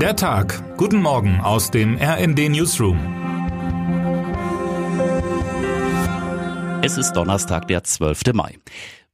Der Tag. Guten Morgen aus dem RND Newsroom. Es ist Donnerstag, der 12. Mai.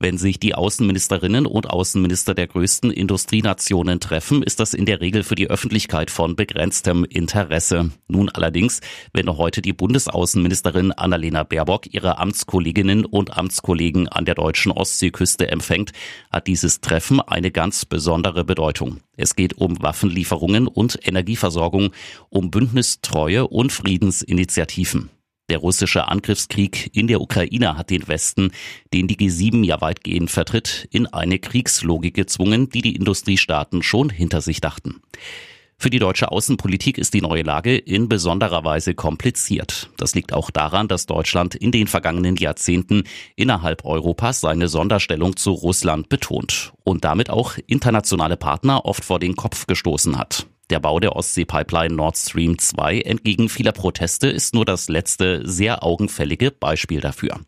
Wenn sich die Außenministerinnen und Außenminister der größten Industrienationen treffen, ist das in der Regel für die Öffentlichkeit von begrenztem Interesse. Nun allerdings, wenn heute die Bundesaußenministerin Annalena Baerbock ihre Amtskolleginnen und Amtskollegen an der deutschen Ostseeküste empfängt, hat dieses Treffen eine ganz besondere Bedeutung. Es geht um Waffenlieferungen und Energieversorgung, um Bündnistreue und Friedensinitiativen. Der russische Angriffskrieg in der Ukraine hat den Westen, den die G7 ja weitgehend vertritt, in eine Kriegslogik gezwungen, die die Industriestaaten schon hinter sich dachten. Für die deutsche Außenpolitik ist die neue Lage in besonderer Weise kompliziert. Das liegt auch daran, dass Deutschland in den vergangenen Jahrzehnten innerhalb Europas seine Sonderstellung zu Russland betont und damit auch internationale Partner oft vor den Kopf gestoßen hat. Der Bau der Ostsee-Pipeline Nord Stream 2 entgegen vieler Proteste ist nur das letzte, sehr augenfällige Beispiel dafür.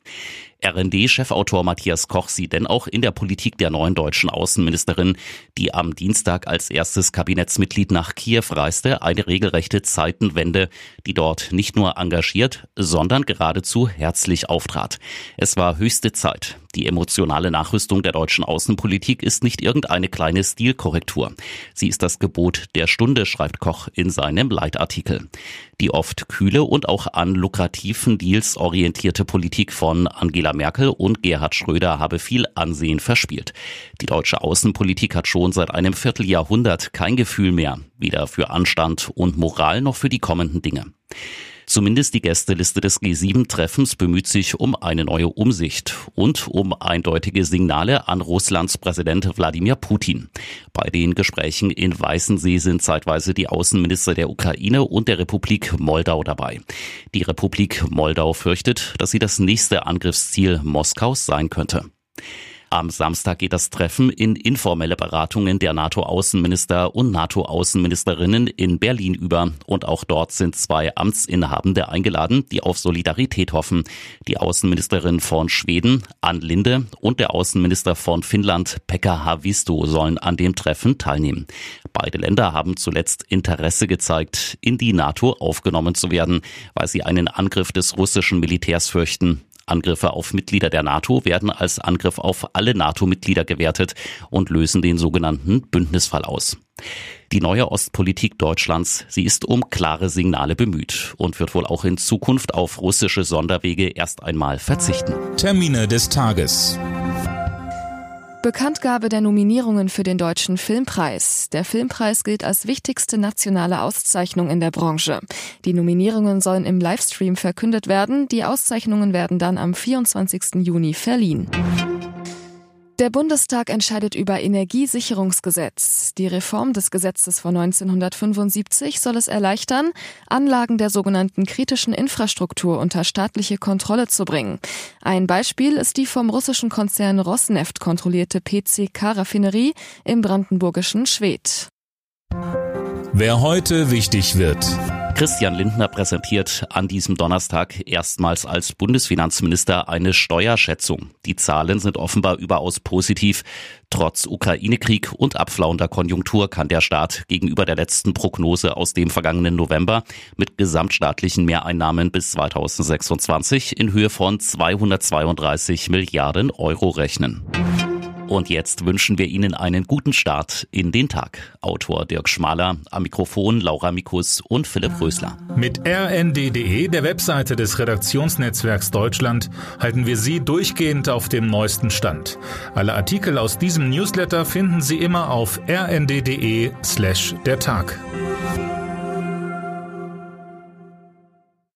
RND-Chefautor Matthias Koch sieht denn auch in der Politik der neuen deutschen Außenministerin, die am Dienstag als erstes Kabinettsmitglied nach Kiew reiste, eine regelrechte Zeitenwende, die dort nicht nur engagiert, sondern geradezu herzlich auftrat. Es war höchste Zeit. Die emotionale Nachrüstung der deutschen Außenpolitik ist nicht irgendeine kleine Stilkorrektur. Sie ist das Gebot der Stunde, schreibt Koch in seinem Leitartikel. Die oft kühle und auch an lukrativen Deals orientierte Politik von Angela Merkel und Gerhard Schröder habe viel Ansehen verspielt. Die deutsche Außenpolitik hat schon seit einem Vierteljahrhundert kein Gefühl mehr, weder für Anstand und Moral noch für die kommenden Dinge. Zumindest die Gästeliste des G7-Treffens bemüht sich um eine neue Umsicht und um eindeutige Signale an Russlands Präsident Wladimir Putin. Bei den Gesprächen in Weißensee sind zeitweise die Außenminister der Ukraine und der Republik Moldau dabei. Die Republik Moldau fürchtet, dass sie das nächste Angriffsziel Moskaus sein könnte. Am Samstag geht das Treffen in informelle Beratungen der NATO-Außenminister und NATO-Außenministerinnen in Berlin über. Und auch dort sind zwei Amtsinhabende eingeladen, die auf Solidarität hoffen. Die Außenministerin von Schweden, Ann Linde, und der Außenminister von Finnland, Pekka Havisto, sollen an dem Treffen teilnehmen. Beide Länder haben zuletzt Interesse gezeigt, in die NATO aufgenommen zu werden, weil sie einen Angriff des russischen Militärs fürchten. Angriffe auf Mitglieder der NATO werden als Angriff auf alle NATO-Mitglieder gewertet und lösen den sogenannten Bündnisfall aus. Die neue Ostpolitik Deutschlands, sie ist um klare Signale bemüht und wird wohl auch in Zukunft auf russische Sonderwege erst einmal verzichten. Termine des Tages. Bekanntgabe der Nominierungen für den Deutschen Filmpreis. Der Filmpreis gilt als wichtigste nationale Auszeichnung in der Branche. Die Nominierungen sollen im Livestream verkündet werden. Die Auszeichnungen werden dann am 24. Juni verliehen. Der Bundestag entscheidet über Energiesicherungsgesetz. Die Reform des Gesetzes von 1975 soll es erleichtern, Anlagen der sogenannten kritischen Infrastruktur unter staatliche Kontrolle zu bringen. Ein Beispiel ist die vom russischen Konzern Rosneft kontrollierte PCK-Raffinerie im brandenburgischen Schwedt. Wer heute wichtig wird. Christian Lindner präsentiert an diesem Donnerstag erstmals als Bundesfinanzminister eine Steuerschätzung. Die Zahlen sind offenbar überaus positiv. Trotz Ukraine-Krieg und abflauender Konjunktur kann der Staat gegenüber der letzten Prognose aus dem vergangenen November mit gesamtstaatlichen Mehreinnahmen bis 2026 in Höhe von 232 Milliarden Euro rechnen. Und jetzt wünschen wir Ihnen einen guten Start in den Tag. Autor Dirk Schmaler, am Mikrofon Laura Mikus und Philipp Rösler. Mit rnd.de, der Webseite des Redaktionsnetzwerks Deutschland, halten wir Sie durchgehend auf dem neuesten Stand. Alle Artikel aus diesem Newsletter finden Sie immer auf rnd.de slash der Tag.